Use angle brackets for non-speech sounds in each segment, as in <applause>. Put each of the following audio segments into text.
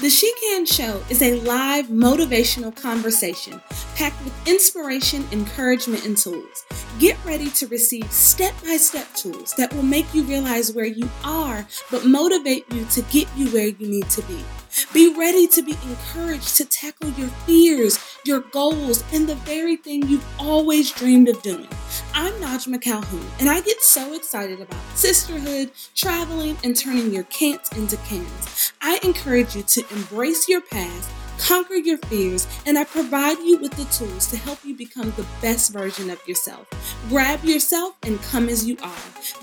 The She Can Show is a live motivational conversation packed with inspiration, encouragement, and tools. Get ready to receive step by step tools that will make you realize where you are, but motivate you to get you where you need to be. Be ready to be encouraged to tackle your fears, your goals, and the very thing you've always dreamed of doing. I'm Najma Calhoun, and I get so excited about sisterhood, traveling, and turning your can'ts into cans. I encourage you to embrace your past conquer your fears, and I provide you with the tools to help you become the best version of yourself. Grab yourself and come as you are.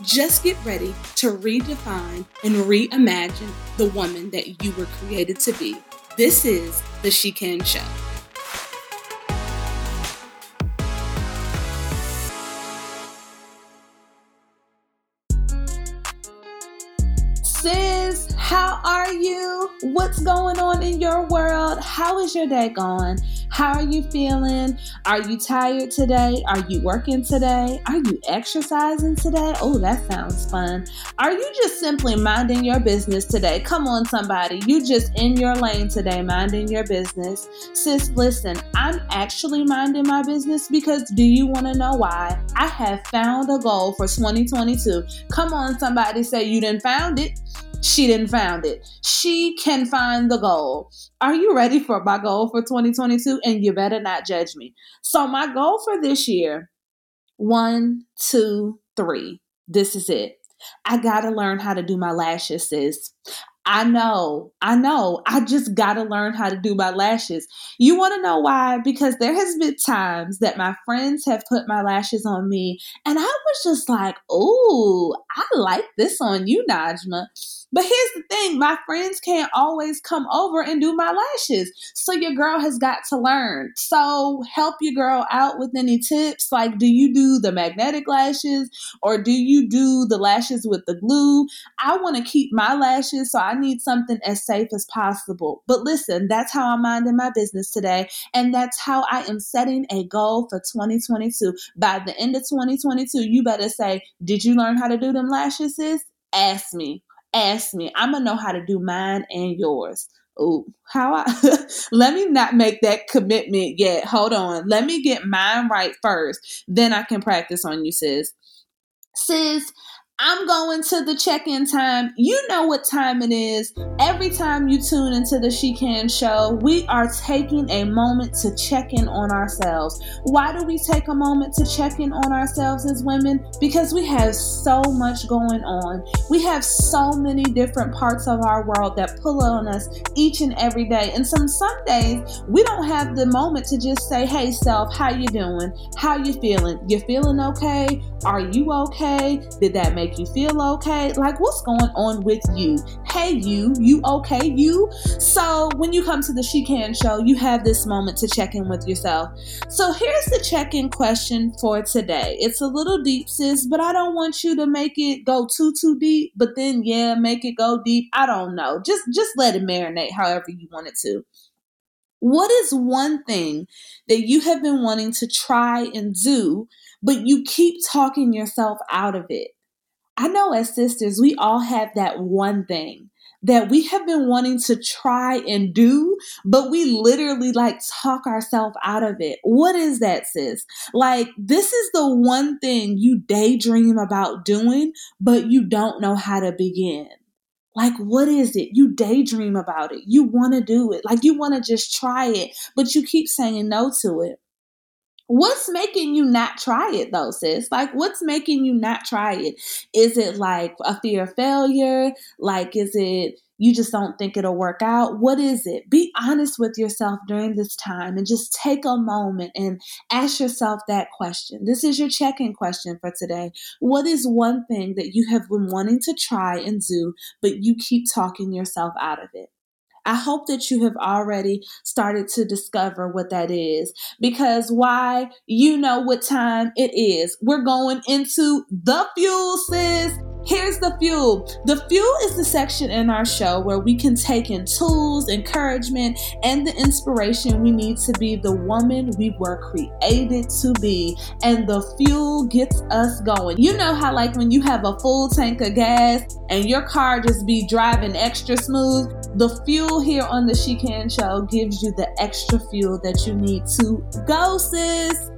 Just get ready to redefine and reimagine the woman that you were created to be. This is the She Can Show. Sis, how are you? What's going on in your world? How is your day going? How are you feeling? Are you tired today? Are you working today? Are you exercising today? Oh, that sounds fun. Are you just simply minding your business today? Come on, somebody. You just in your lane today, minding your business. Sis, listen, I'm actually minding my business because do you want to know why? I have found a goal for 2022. Come on, somebody say you didn't found it she didn't found it. She can find the goal. Are you ready for my goal for 2022? And you better not judge me. So my goal for this year, one, two, three. This is it. I gotta learn how to do my lashes, sis. I know, I know. I just got to learn how to do my lashes. You want to know why? Because there has been times that my friends have put my lashes on me and I was just like, "Oh, I like this on you, Najma." But here's the thing, my friends can't always come over and do my lashes. So your girl has got to learn. So help your girl out with any tips. Like, do you do the magnetic lashes or do you do the lashes with the glue? I want to keep my lashes so I need something as safe as possible. But listen, that's how I'm minding my business today. And that's how I am setting a goal for 2022. By the end of 2022, you better say, Did you learn how to do them lashes, sis? Ask me. Ask me. I'm to know how to do mine and yours. Oh, how I <laughs> let me not make that commitment yet. Hold on. Let me get mine right first. Then I can practice on you, sis. Sis, I'm going to the check in time. You know what time it is. Every time you tune into the She Can show, we are taking a moment to check in on ourselves. Why do we take a moment to check in on ourselves as women? Because we have so much going on. We have so many different parts of our world that pull on us each and every day. And some some days we don't have the moment to just say, "Hey self, how you doing? How you feeling? You feeling okay? Are you okay? Did that make make you feel okay? Like, what's going on with you? Hey, you, you okay, you? So, when you come to the She Can show, you have this moment to check in with yourself. So, here's the check in question for today. It's a little deep, sis, but I don't want you to make it go too, too deep, but then, yeah, make it go deep. I don't know. Just, just let it marinate however you want it to. What is one thing that you have been wanting to try and do, but you keep talking yourself out of it? I know as sisters, we all have that one thing that we have been wanting to try and do, but we literally like talk ourselves out of it. What is that, sis? Like, this is the one thing you daydream about doing, but you don't know how to begin. Like, what is it? You daydream about it. You want to do it. Like, you want to just try it, but you keep saying no to it. What's making you not try it though, sis? Like, what's making you not try it? Is it like a fear of failure? Like, is it you just don't think it'll work out? What is it? Be honest with yourself during this time and just take a moment and ask yourself that question. This is your check in question for today. What is one thing that you have been wanting to try and do, but you keep talking yourself out of it? I hope that you have already started to discover what that is because why? You know what time it is. We're going into the fuel, sis. Here's the fuel. The fuel is the section in our show where we can take in tools, encouragement, and the inspiration we need to be the woman we were created to be. And the fuel gets us going. You know how, like, when you have a full tank of gas and your car just be driving extra smooth, The fuel here on the She Can Show gives you the extra fuel that you need to go, sis.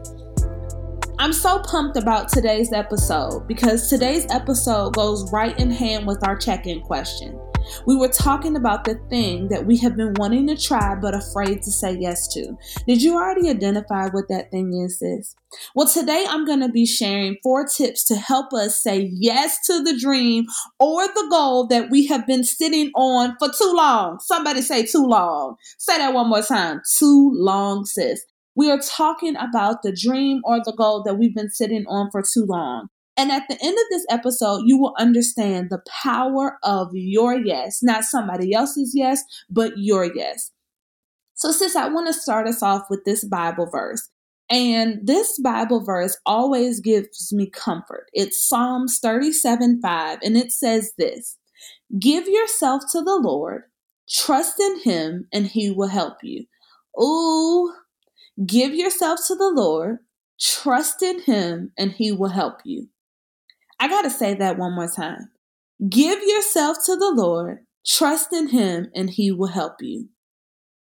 I'm so pumped about today's episode because today's episode goes right in hand with our check in question. We were talking about the thing that we have been wanting to try but afraid to say yes to. Did you already identify what that thing is, sis? Well, today I'm going to be sharing four tips to help us say yes to the dream or the goal that we have been sitting on for too long. Somebody say too long. Say that one more time. Too long, sis. We are talking about the dream or the goal that we've been sitting on for too long. And at the end of this episode, you will understand the power of your yes, not somebody else's yes, but your yes. So, sis, I want to start us off with this Bible verse. And this Bible verse always gives me comfort. It's Psalms 37 5, and it says this Give yourself to the Lord, trust in Him, and He will help you. Ooh, give yourself to the Lord, trust in Him, and He will help you. I got to say that one more time. Give yourself to the Lord, trust in Him, and He will help you.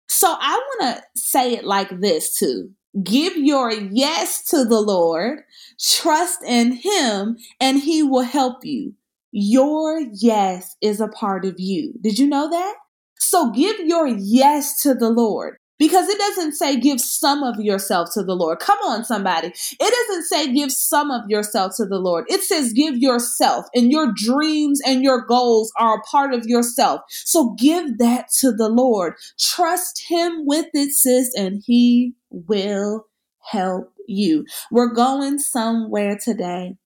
So I want to say it like this too. Give your yes to the Lord, trust in Him, and He will help you. Your yes is a part of you. Did you know that? So give your yes to the Lord. Because it doesn't say give some of yourself to the Lord. Come on, somebody. It doesn't say give some of yourself to the Lord. It says give yourself, and your dreams and your goals are a part of yourself. So give that to the Lord. Trust Him with it, sis, and He will help you. We're going somewhere today.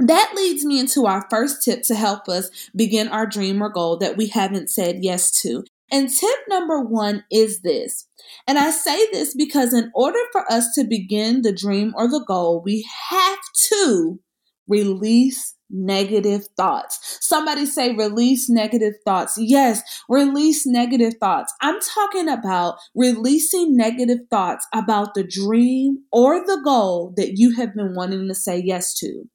That leads me into our first tip to help us begin our dream or goal that we haven't said yes to. And tip number one is this. And I say this because in order for us to begin the dream or the goal, we have to release negative thoughts. Somebody say release negative thoughts. Yes, release negative thoughts. I'm talking about releasing negative thoughts about the dream or the goal that you have been wanting to say yes to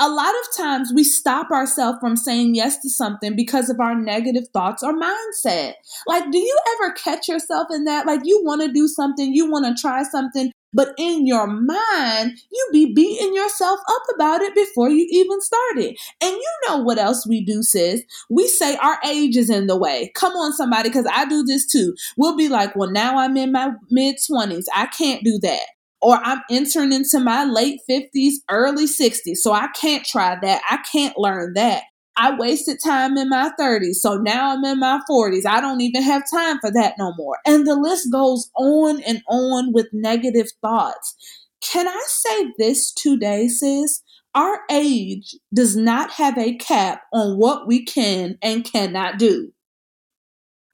a lot of times we stop ourselves from saying yes to something because of our negative thoughts or mindset. Like, do you ever catch yourself in that? Like, you want to do something, you want to try something, but in your mind, you be beating yourself up about it before you even started. And you know what else we do, sis? We say our age is in the way. Come on, somebody, because I do this too. We'll be like, well, now I'm in my mid 20s. I can't do that or I'm entering into my late 50s, early 60s. So I can't try that. I can't learn that. I wasted time in my 30s. So now I'm in my 40s. I don't even have time for that no more. And the list goes on and on with negative thoughts. Can I say this today, sis? Our age does not have a cap on what we can and cannot do.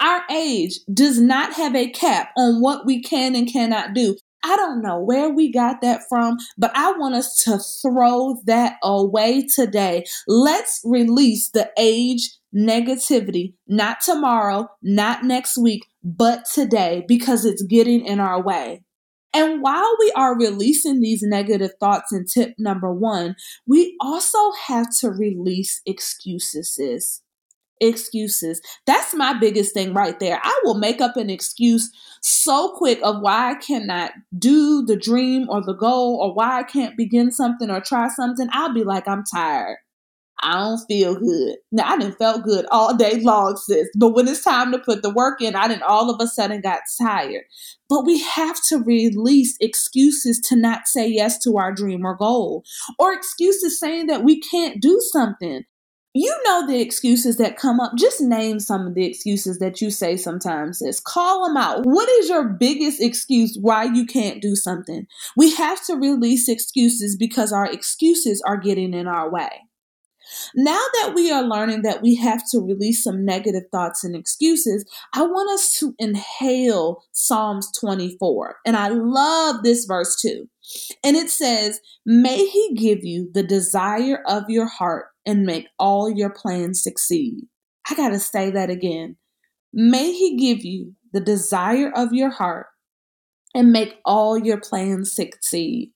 Our age does not have a cap on what we can and cannot do. I don't know where we got that from, but I want us to throw that away today. Let's release the age negativity, not tomorrow, not next week, but today because it's getting in our way. And while we are releasing these negative thoughts in tip number one, we also have to release excuses. Excuses. That's my biggest thing right there. I will make up an excuse so quick of why I cannot do the dream or the goal or why I can't begin something or try something. I'll be like, I'm tired. I don't feel good. Now I didn't felt good all day long, sis. But when it's time to put the work in, I didn't all of a sudden got tired. But we have to release excuses to not say yes to our dream or goal, or excuses saying that we can't do something you know the excuses that come up. Just name some of the excuses that you say sometimes, Is Call them out. What is your biggest excuse why you can't do something? We have to release excuses because our excuses are getting in our way. Now that we are learning that we have to release some negative thoughts and excuses, I want us to inhale Psalms 24. And I love this verse too. And it says, May He give you the desire of your heart and make all your plans succeed. I got to say that again. May He give you the desire of your heart and make all your plans succeed.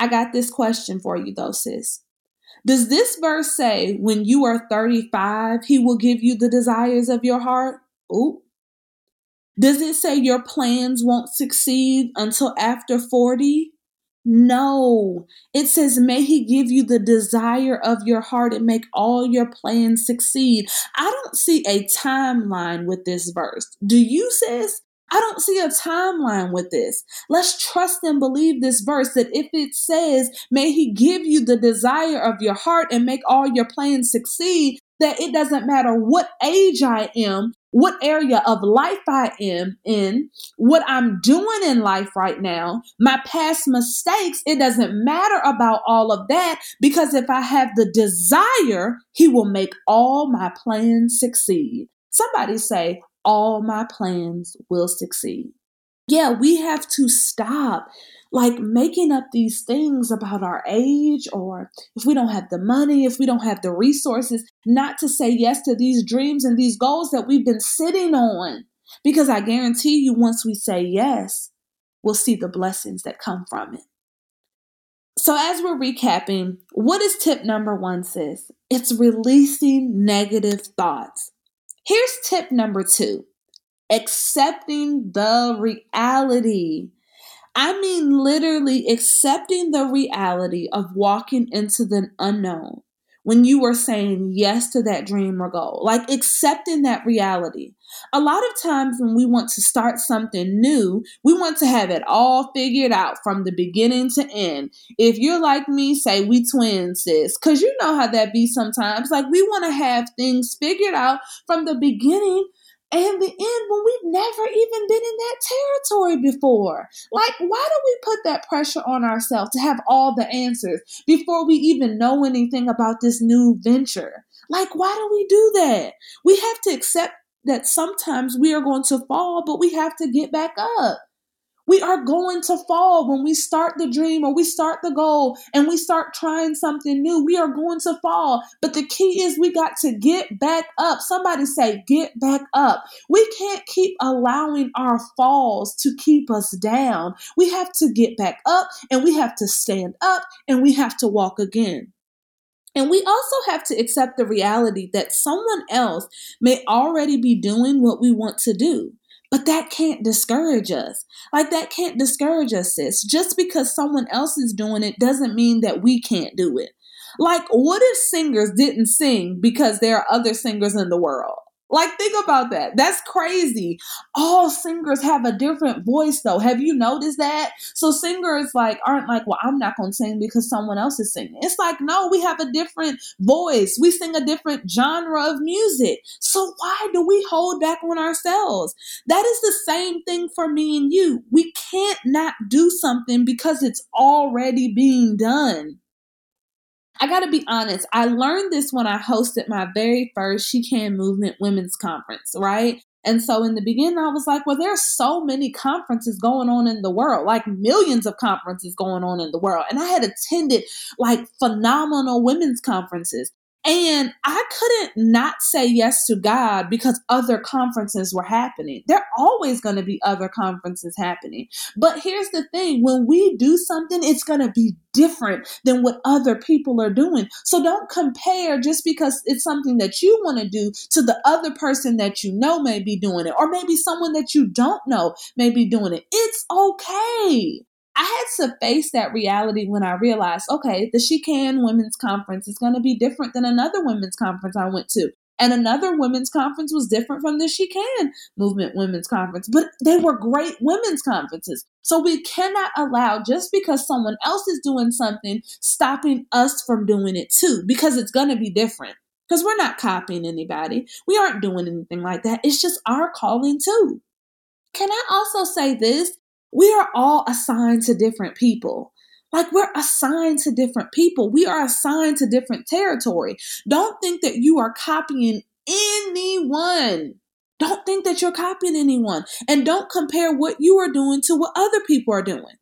I got this question for you, though, sis. Does this verse say when you are 35, He will give you the desires of your heart? Ooh. Does it say your plans won't succeed until after 40? No, it says, May He give you the desire of your heart and make all your plans succeed. I don't see a timeline with this verse. Do you, sis? I don't see a timeline with this. Let's trust and believe this verse that if it says, May He give you the desire of your heart and make all your plans succeed, that it doesn't matter what age I am, what area of life I am in, what I'm doing in life right now, my past mistakes, it doesn't matter about all of that because if I have the desire, He will make all my plans succeed. Somebody say, All my plans will succeed. Yeah, we have to stop like making up these things about our age or if we don't have the money, if we don't have the resources, not to say yes to these dreams and these goals that we've been sitting on. Because I guarantee you, once we say yes, we'll see the blessings that come from it. So, as we're recapping, what is tip number one, sis? It's releasing negative thoughts. Here's tip number two accepting the reality I mean, literally accepting the reality of walking into the unknown when you were saying yes to that dream or goal, like accepting that reality. A lot of times when we want to start something new, we want to have it all figured out from the beginning to end. If you're like me, say we twins, sis, because you know how that be sometimes. Like we want to have things figured out from the beginning and the end when we've never even been in that territory before. Like, why do we put that pressure on ourselves to have all the answers before we even know anything about this new venture? Like, why do we do that? We have to accept that sometimes we are going to fall, but we have to get back up. We are going to fall when we start the dream or we start the goal and we start trying something new. We are going to fall. But the key is we got to get back up. Somebody say, get back up. We can't keep allowing our falls to keep us down. We have to get back up and we have to stand up and we have to walk again. And we also have to accept the reality that someone else may already be doing what we want to do. But that can't discourage us. Like, that can't discourage us, sis. Just because someone else is doing it doesn't mean that we can't do it. Like, what if singers didn't sing because there are other singers in the world? Like, think about that. That's crazy. All singers have a different voice, though. Have you noticed that? So singers like aren't like, well, I'm not gonna sing because someone else is singing. It's like, no, we have a different voice. We sing a different genre of music. So why do we hold back on ourselves? That is the same thing for me and you. We can't not do something because it's already being done. I got to be honest, I learned this when I hosted my very first She Can Movement Women's Conference, right? And so in the beginning, I was like, well, there's so many conferences going on in the world, like millions of conferences going on in the world. And I had attended like phenomenal women's conferences. And I couldn't not say yes to God because other conferences were happening. There are always going to be other conferences happening. But here's the thing when we do something, it's going to be different than what other people are doing. So don't compare just because it's something that you want to do to the other person that you know may be doing it, or maybe someone that you don't know may be doing it. It's okay. I had to face that reality when I realized, okay, the She Can Women's Conference is going to be different than another women's conference I went to. And another women's conference was different from the She Can Movement Women's Conference, but they were great women's conferences. So we cannot allow just because someone else is doing something, stopping us from doing it too, because it's going to be different. Because we're not copying anybody. We aren't doing anything like that. It's just our calling too. Can I also say this? We are all assigned to different people. Like we're assigned to different people. We are assigned to different territory. Don't think that you are copying anyone. Don't think that you're copying anyone. And don't compare what you are doing to what other people are doing.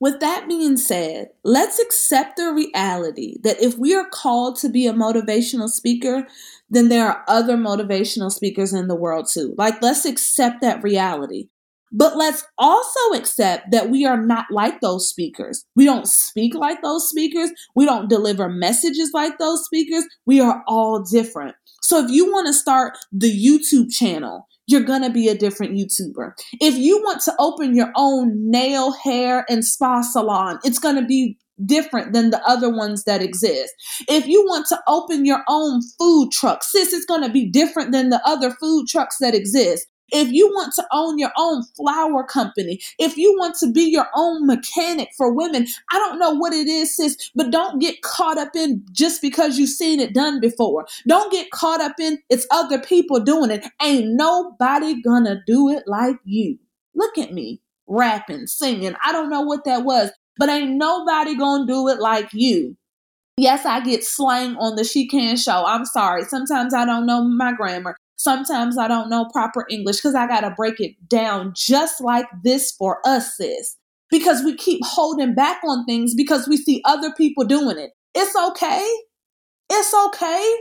With that being said, let's accept the reality that if we are called to be a motivational speaker, then there are other motivational speakers in the world too. Like, let's accept that reality. But let's also accept that we are not like those speakers. We don't speak like those speakers. We don't deliver messages like those speakers. We are all different. So if you want to start the YouTube channel, you're going to be a different YouTuber. If you want to open your own nail, hair, and spa salon, it's going to be different than the other ones that exist. If you want to open your own food truck, sis, it's going to be different than the other food trucks that exist. If you want to own your own flower company, if you want to be your own mechanic for women, I don't know what it is, sis, but don't get caught up in just because you've seen it done before. Don't get caught up in it's other people doing it. Ain't nobody gonna do it like you. Look at me rapping, singing. I don't know what that was, but ain't nobody gonna do it like you. Yes, I get slang on the She Can show. I'm sorry. Sometimes I don't know my grammar. Sometimes I don't know proper English because I got to break it down just like this for us, sis. Because we keep holding back on things because we see other people doing it. It's okay. It's okay.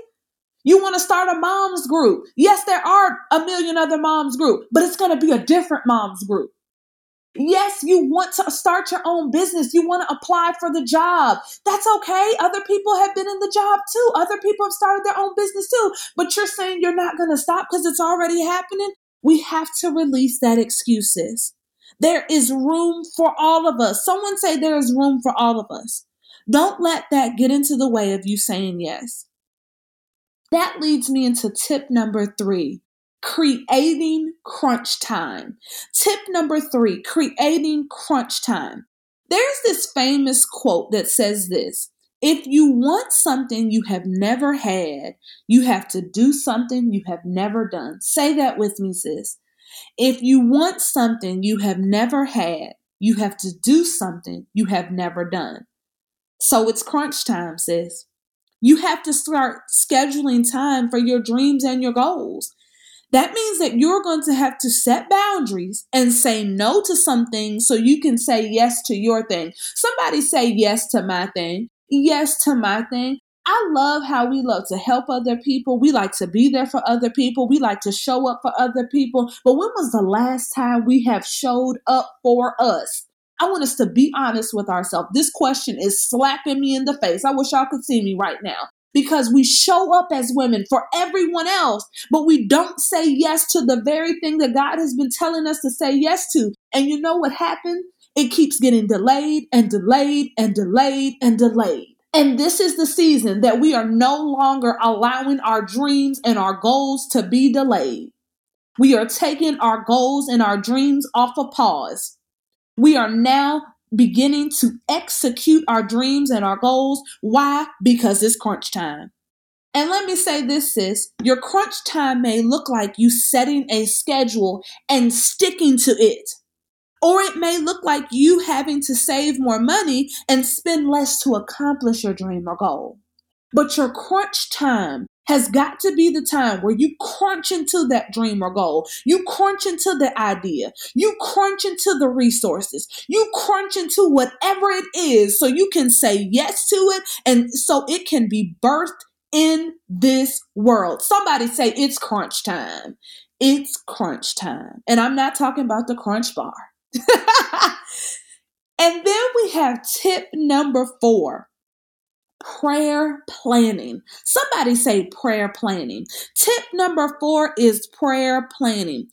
You want to start a mom's group. Yes, there are a million other moms group, but it's going to be a different moms group. Yes, you want to start your own business. You want to apply for the job. That's okay. Other people have been in the job too. Other people have started their own business too. But you're saying you're not going to stop because it's already happening. We have to release that excuses. There is room for all of us. Someone say there is room for all of us. Don't let that get into the way of you saying yes. That leads me into tip number three creating crunch time. Tip number three creating crunch time. There's this famous quote that says this If you want something you have never had, you have to do something you have never done. Say that with me, sis. If you want something you have never had, you have to do something you have never done. So it's crunch time, sis. You have to start scheduling time for your dreams and your goals. That means that you're going to have to set boundaries and say no to something so you can say yes to your thing. Somebody say yes to my thing, yes to my thing. I love how we love to help other people. We like to be there for other people. We like to show up for other people. But when was the last time we have showed up for us? I want us to be honest with ourselves. This question is slapping me in the face. I wish y'all could see me right now because we show up as women for everyone else, but we don't say yes to the very thing that God has been telling us to say yes to. And you know what happened? It keeps getting delayed and delayed and delayed and delayed. And this is the season that we are no longer allowing our dreams and our goals to be delayed. We are taking our goals and our dreams off of pause. We are now beginning to execute our dreams and our goals. Why? Because it's crunch time. And let me say this, sis your crunch time may look like you setting a schedule and sticking to it. Or it may look like you having to save more money and spend less to accomplish your dream or goal. But your crunch time has got to be the time where you crunch into that dream or goal. You crunch into the idea. You crunch into the resources. You crunch into whatever it is so you can say yes to it and so it can be birthed in this world. Somebody say it's crunch time. It's crunch time. And I'm not talking about the crunch bar. <laughs> and then we have tip number four prayer planning. Somebody say prayer planning. Tip number four is prayer planning.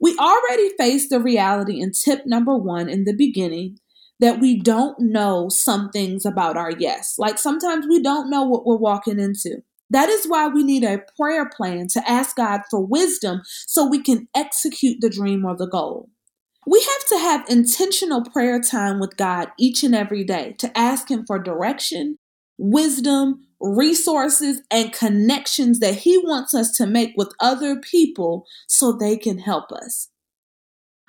We already faced the reality in tip number one in the beginning that we don't know some things about our yes. Like sometimes we don't know what we're walking into. That is why we need a prayer plan to ask God for wisdom so we can execute the dream or the goal. We have to have intentional prayer time with God each and every day to ask Him for direction, wisdom, resources, and connections that He wants us to make with other people so they can help us.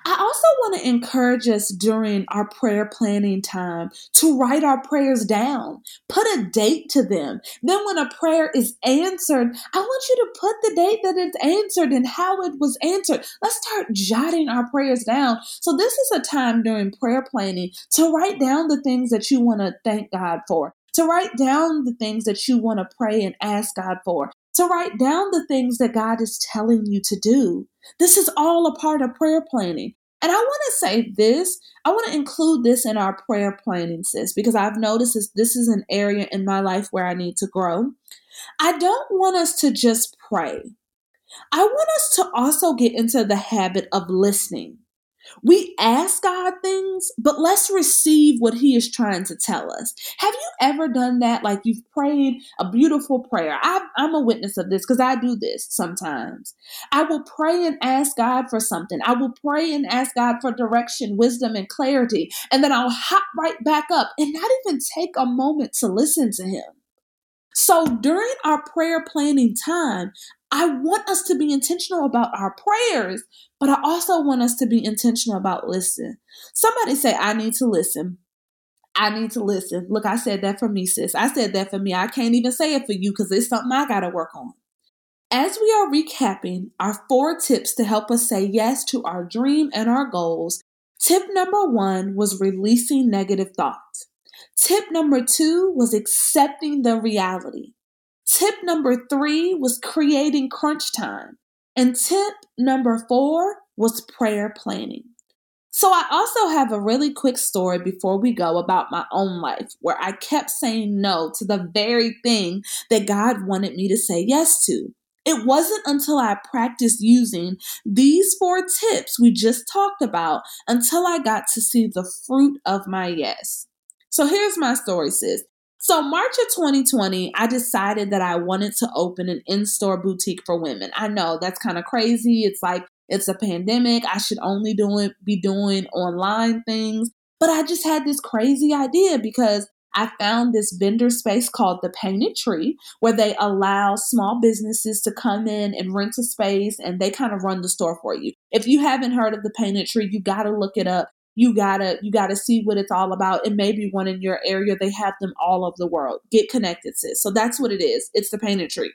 I also want to encourage us during our prayer planning time to write our prayers down, put a date to them. Then, when a prayer is answered, I want you to put the date that it's answered and how it was answered. Let's start jotting our prayers down. So, this is a time during prayer planning to write down the things that you want to thank God for to write down the things that you want to pray and ask God for, to write down the things that God is telling you to do. This is all a part of prayer planning. And I want to say this, I want to include this in our prayer planning, sis, because I've noticed this, this is an area in my life where I need to grow. I don't want us to just pray. I want us to also get into the habit of listening. We ask God things, but let's receive what He is trying to tell us. Have you ever done that? Like you've prayed a beautiful prayer. I, am a witness of this because I do this sometimes. I will pray and ask God for something. I will pray and ask God for direction, wisdom, and clarity. And then I'll hop right back up and not even take a moment to listen to Him. So during our prayer planning time, I want us to be intentional about our prayers, but I also want us to be intentional about listening. Somebody say, I need to listen. I need to listen. Look, I said that for me, sis. I said that for me. I can't even say it for you because it's something I got to work on. As we are recapping our four tips to help us say yes to our dream and our goals, tip number one was releasing negative thoughts. Tip number two was accepting the reality. Tip number three was creating crunch time. And tip number four was prayer planning. So, I also have a really quick story before we go about my own life where I kept saying no to the very thing that God wanted me to say yes to. It wasn't until I practiced using these four tips we just talked about until I got to see the fruit of my yes. So here's my story, sis. So, March of 2020, I decided that I wanted to open an in store boutique for women. I know that's kind of crazy. It's like it's a pandemic. I should only do it, be doing online things. But I just had this crazy idea because I found this vendor space called the Painted Tree, where they allow small businesses to come in and rent a space and they kind of run the store for you. If you haven't heard of the Painted Tree, you got to look it up you gotta you gotta see what it's all about and maybe one in your area they have them all over the world get connected sis so that's what it is it's the painted tree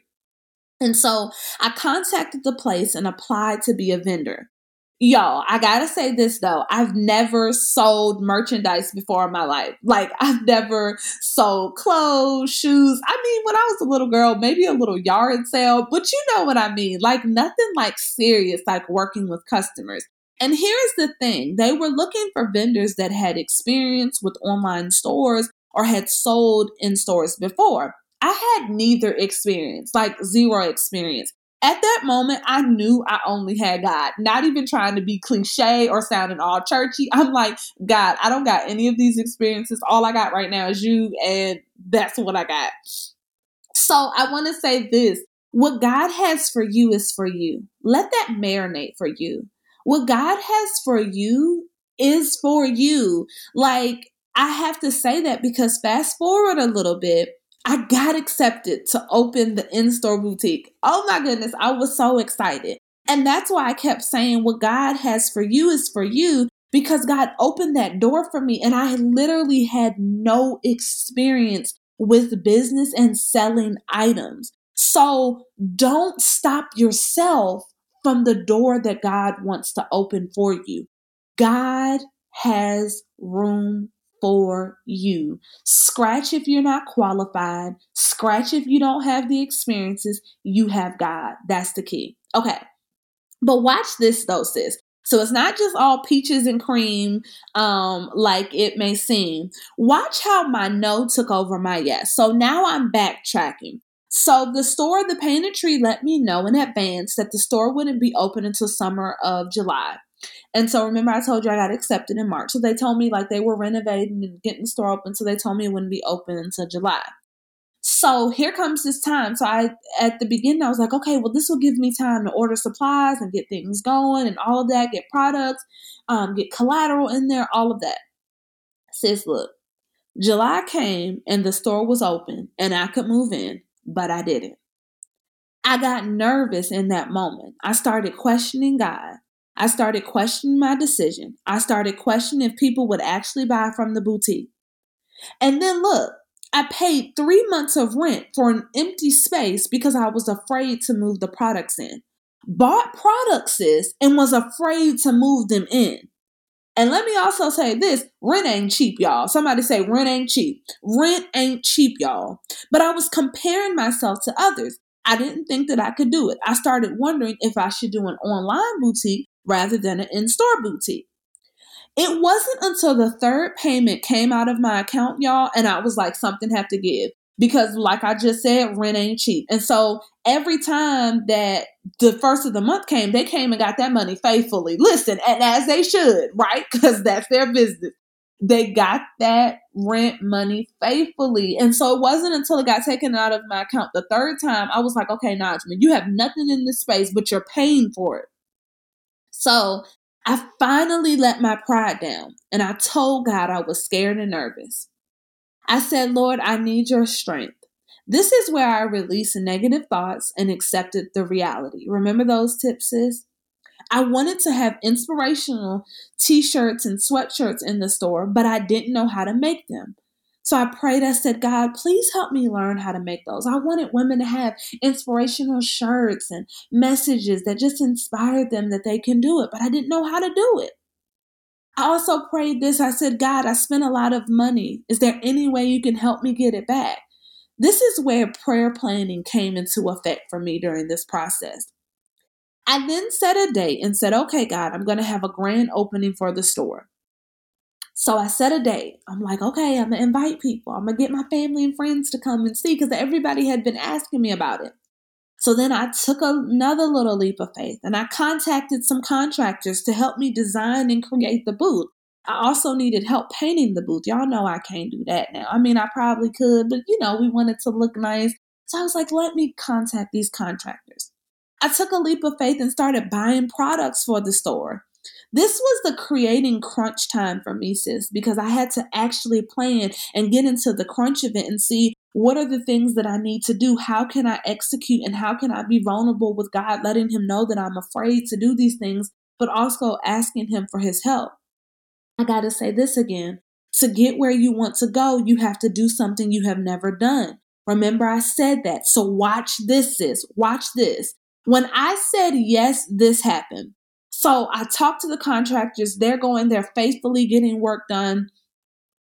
and so i contacted the place and applied to be a vendor Y'all, I gotta say this though. I've never sold merchandise before in my life. Like, I've never sold clothes, shoes. I mean, when I was a little girl, maybe a little yard sale, but you know what I mean. Like, nothing like serious, like working with customers. And here's the thing they were looking for vendors that had experience with online stores or had sold in stores before. I had neither experience, like zero experience. At that moment, I knew I only had God, not even trying to be cliche or sounding all churchy. I'm like, God, I don't got any of these experiences. All I got right now is you, and that's what I got. So I want to say this what God has for you is for you. Let that marinate for you. What God has for you is for you. Like, I have to say that because fast forward a little bit, I got accepted to open the in store boutique. Oh my goodness, I was so excited. And that's why I kept saying, What God has for you is for you because God opened that door for me. And I literally had no experience with business and selling items. So don't stop yourself from the door that God wants to open for you. God has room for you. Scratch if you're not qualified, scratch if you don't have the experiences. You have God. That's the key. Okay. But watch this though, sis. So it's not just all peaches and cream um, like it may seem. Watch how my no took over my yes. So now I'm backtracking. So the store, the painted tree, let me know in advance that the store wouldn't be open until summer of July. And so remember I told you I got accepted in March. So they told me like they were renovating and getting the store open. So they told me it wouldn't be open until July. So here comes this time. So I at the beginning I was like, okay, well this will give me time to order supplies and get things going and all of that, get products, um, get collateral in there, all of that. Sis, look, July came and the store was open and I could move in but I didn't. I got nervous in that moment. I started questioning God. I started questioning my decision. I started questioning if people would actually buy from the boutique. And then look, I paid three months of rent for an empty space because I was afraid to move the products in. Bought products, and was afraid to move them in. And let me also say this rent ain't cheap, y'all. Somebody say rent ain't cheap. Rent ain't cheap, y'all. But I was comparing myself to others. I didn't think that I could do it. I started wondering if I should do an online boutique rather than an in store boutique. It wasn't until the third payment came out of my account, y'all, and I was like, something have to give. Because, like I just said, rent ain't cheap. And so every time that the first of the month came, they came and got that money faithfully. Listen, and as they should, right? <laughs> Because that's their business. They got that rent money faithfully. And so it wasn't until it got taken out of my account the third time, I was like, okay, Najma, you have nothing in this space, but you're paying for it. So I finally let my pride down and I told God I was scared and nervous. I said, Lord, I need your strength. This is where I released negative thoughts and accepted the reality. Remember those tips, sis? I wanted to have inspirational t shirts and sweatshirts in the store, but I didn't know how to make them. So I prayed, I said, God, please help me learn how to make those. I wanted women to have inspirational shirts and messages that just inspired them that they can do it, but I didn't know how to do it. I also prayed this. I said, God, I spent a lot of money. Is there any way you can help me get it back? This is where prayer planning came into effect for me during this process. I then set a date and said, okay, God, I'm going to have a grand opening for the store. So I set a date. I'm like, okay, I'm going to invite people. I'm going to get my family and friends to come and see because everybody had been asking me about it. So then I took another little leap of faith and I contacted some contractors to help me design and create the booth. I also needed help painting the booth. Y'all know I can't do that now. I mean, I probably could, but you know, we wanted it to look nice. So I was like, let me contact these contractors. I took a leap of faith and started buying products for the store. This was the creating crunch time for me, sis, because I had to actually plan and get into the crunch of it and see what are the things that I need to do? How can I execute and how can I be vulnerable with God, letting Him know that I'm afraid to do these things, but also asking Him for His help? I got to say this again. To get where you want to go, you have to do something you have never done. Remember, I said that. So watch this, sis. Watch this. When I said yes, this happened. So I talked to the contractors. They're going, they're faithfully getting work done.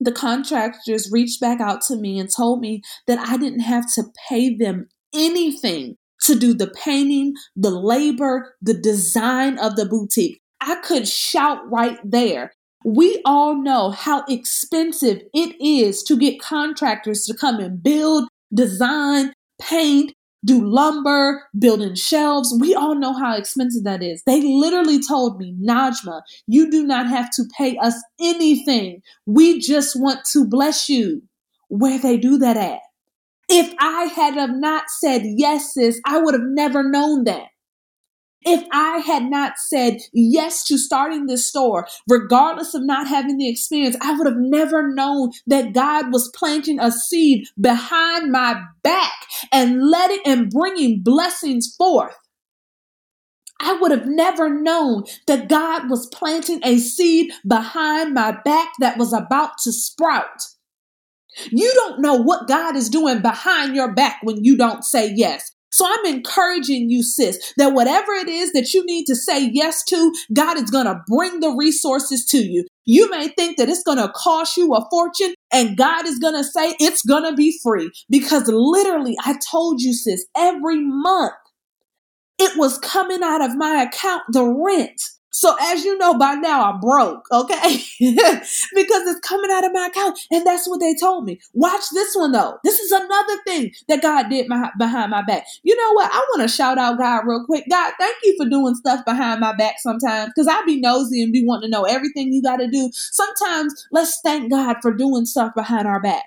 The contractors reached back out to me and told me that I didn't have to pay them anything to do the painting, the labor, the design of the boutique. I could shout right there. We all know how expensive it is to get contractors to come and build, design, paint, do lumber, building shelves. We all know how expensive that is. They literally told me, Najma, you do not have to pay us anything. We just want to bless you. Where they do that at? If I had have not said yes, sis, I would have never known that. If I had not said yes to starting this store, regardless of not having the experience, I would have never known that God was planting a seed behind my back and letting and bringing blessings forth. I would have never known that God was planting a seed behind my back that was about to sprout. You don't know what God is doing behind your back when you don't say yes. So I'm encouraging you, sis, that whatever it is that you need to say yes to, God is going to bring the resources to you. You may think that it's going to cost you a fortune, and God is going to say it's going to be free. Because literally, I told you, sis, every month it was coming out of my account, the rent. So as you know by now, I'm broke, okay? <laughs> because it's coming out of my account. And that's what they told me. Watch this one though. This is another thing that God did my, behind my back. You know what? I want to shout out God real quick. God, thank you for doing stuff behind my back sometimes because I be nosy and be wanting to know everything you got to do. Sometimes let's thank God for doing stuff behind our back.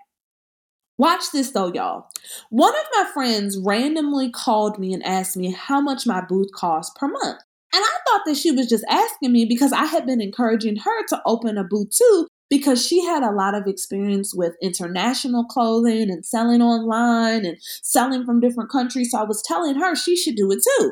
Watch this though, y'all. One of my friends randomly called me and asked me how much my booth cost per month. And I thought that she was just asking me because I had been encouraging her to open a boutique because she had a lot of experience with international clothing and selling online and selling from different countries. So I was telling her she should do it too.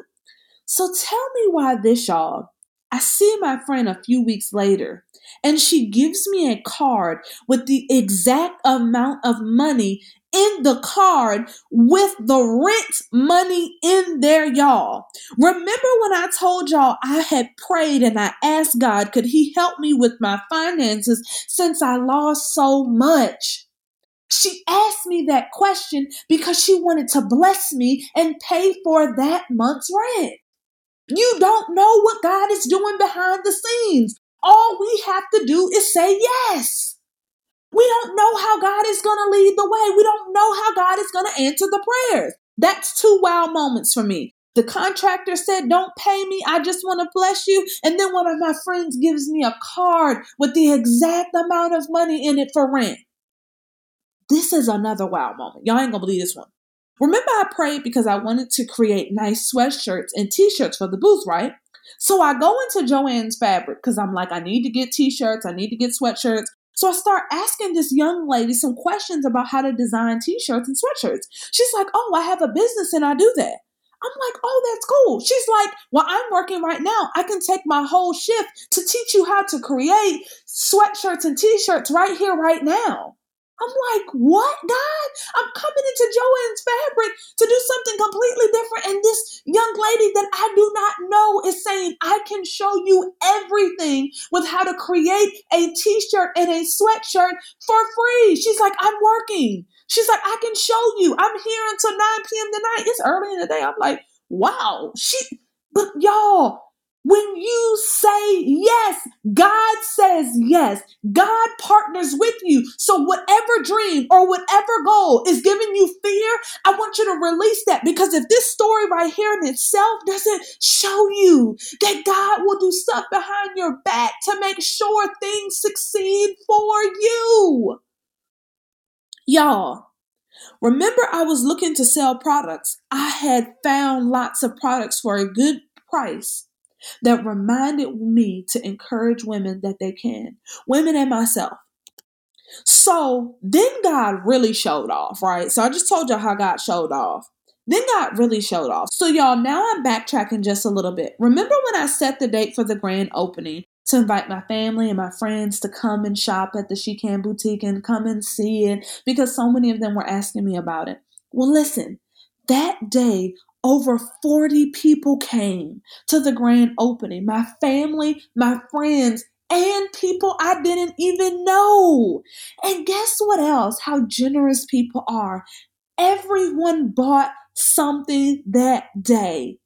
So tell me why this, y'all. I see my friend a few weeks later and she gives me a card with the exact amount of money in the card with the rent money in there, y'all. Remember when I told y'all I had prayed and I asked God, could He help me with my finances since I lost so much? She asked me that question because she wanted to bless me and pay for that month's rent. You don't know what God is doing behind the scenes. All we have to do is say yes. We don't know how God is going to lead the way. We don't know how God is going to answer the prayers. That's two wow moments for me. The contractor said, Don't pay me. I just want to bless you. And then one of my friends gives me a card with the exact amount of money in it for rent. This is another wow moment. Y'all ain't going to believe this one. Remember, I prayed because I wanted to create nice sweatshirts and t shirts for the booth, right? So I go into Joanne's Fabric because I'm like, I need to get t shirts, I need to get sweatshirts. So I start asking this young lady some questions about how to design t shirts and sweatshirts. She's like, Oh, I have a business and I do that. I'm like, oh, that's cool. She's like, well, I'm working right now. I can take my whole shift to teach you how to create sweatshirts and t shirts right here, right now. I'm like, what? I'm coming into Joanne's fabric to do something completely different. And this young lady that I do not know is saying, I can show you everything with how to create a t shirt and a sweatshirt for free. She's like, I'm working. She's like, I can show you. I'm here until 9 p.m. tonight. It's early in the day. I'm like, wow. She, but y'all, when you say yes, God says yes. God partners with you. So, whatever dream or whatever goal is giving you fear, I want you to release that because if this story right here in itself doesn't show you that God will do stuff behind your back to make sure things succeed for you. Y'all, remember I was looking to sell products. I had found lots of products for a good price that reminded me to encourage women that they can, women and myself. So then God really showed off, right? So I just told y'all how God showed off. Then God really showed off. So, y'all, now I'm backtracking just a little bit. Remember when I set the date for the grand opening to invite my family and my friends to come and shop at the She Can Boutique and come and see it because so many of them were asking me about it? Well, listen, that day, over 40 people came to the grand opening. My family, my friends, and people I didn't even know. And guess what else? How generous people are. Everyone bought something that day.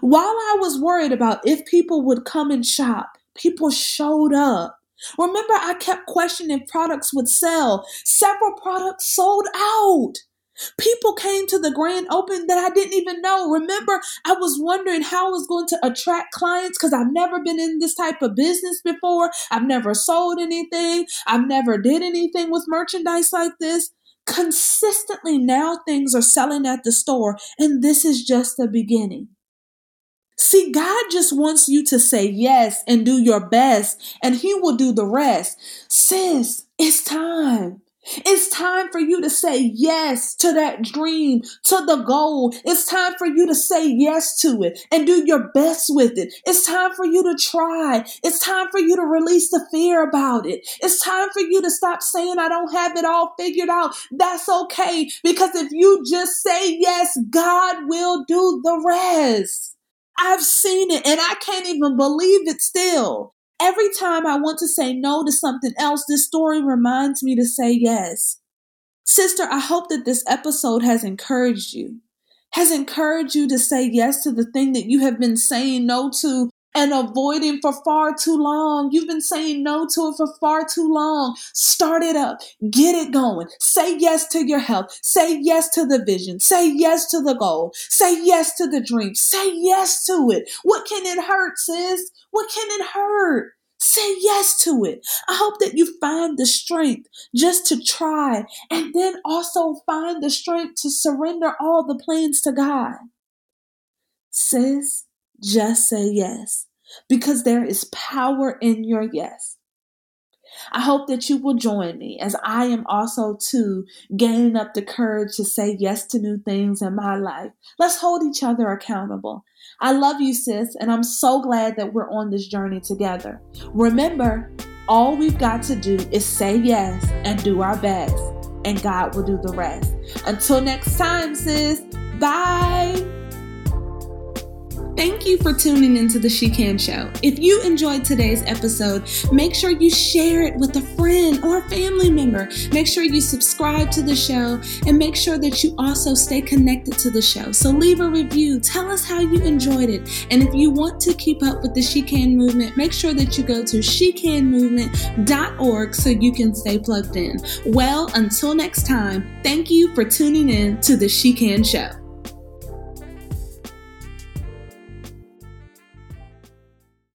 While I was worried about if people would come and shop, people showed up. Remember, I kept questioning if products would sell. Several products sold out. People came to the grand open that I didn't even know. Remember, I was wondering how I was going to attract clients because I've never been in this type of business before. I've never sold anything. I've never did anything with merchandise like this. Consistently now things are selling at the store and this is just the beginning. See, God just wants you to say yes and do your best, and He will do the rest. Sis, it's time. It's time for you to say yes to that dream, to the goal. It's time for you to say yes to it and do your best with it. It's time for you to try. It's time for you to release the fear about it. It's time for you to stop saying, I don't have it all figured out. That's okay because if you just say yes, God will do the rest. I've seen it and I can't even believe it still. Every time I want to say no to something else, this story reminds me to say yes. Sister, I hope that this episode has encouraged you, has encouraged you to say yes to the thing that you have been saying no to and avoiding for far too long. You've been saying no to it for far too long. Start it up. Get it going. Say yes to your health. Say yes to the vision. Say yes to the goal. Say yes to the dream. Say yes to it. What can it hurt, sis? What can it hurt? Say yes to it. I hope that you find the strength just to try and then also find the strength to surrender all the plans to God. Sis, just say yes because there is power in your yes. I hope that you will join me as I am also too gaining up the courage to say yes to new things in my life. Let's hold each other accountable. I love you, sis, and I'm so glad that we're on this journey together. Remember, all we've got to do is say yes and do our best, and God will do the rest. Until next time, sis, bye. Thank you for tuning into the She Can Show. If you enjoyed today's episode, make sure you share it with a friend or family member. Make sure you subscribe to the show and make sure that you also stay connected to the show. So leave a review, tell us how you enjoyed it. And if you want to keep up with the She Can movement, make sure that you go to shecanmovement.org so you can stay plugged in. Well, until next time, thank you for tuning in to the She Can Show.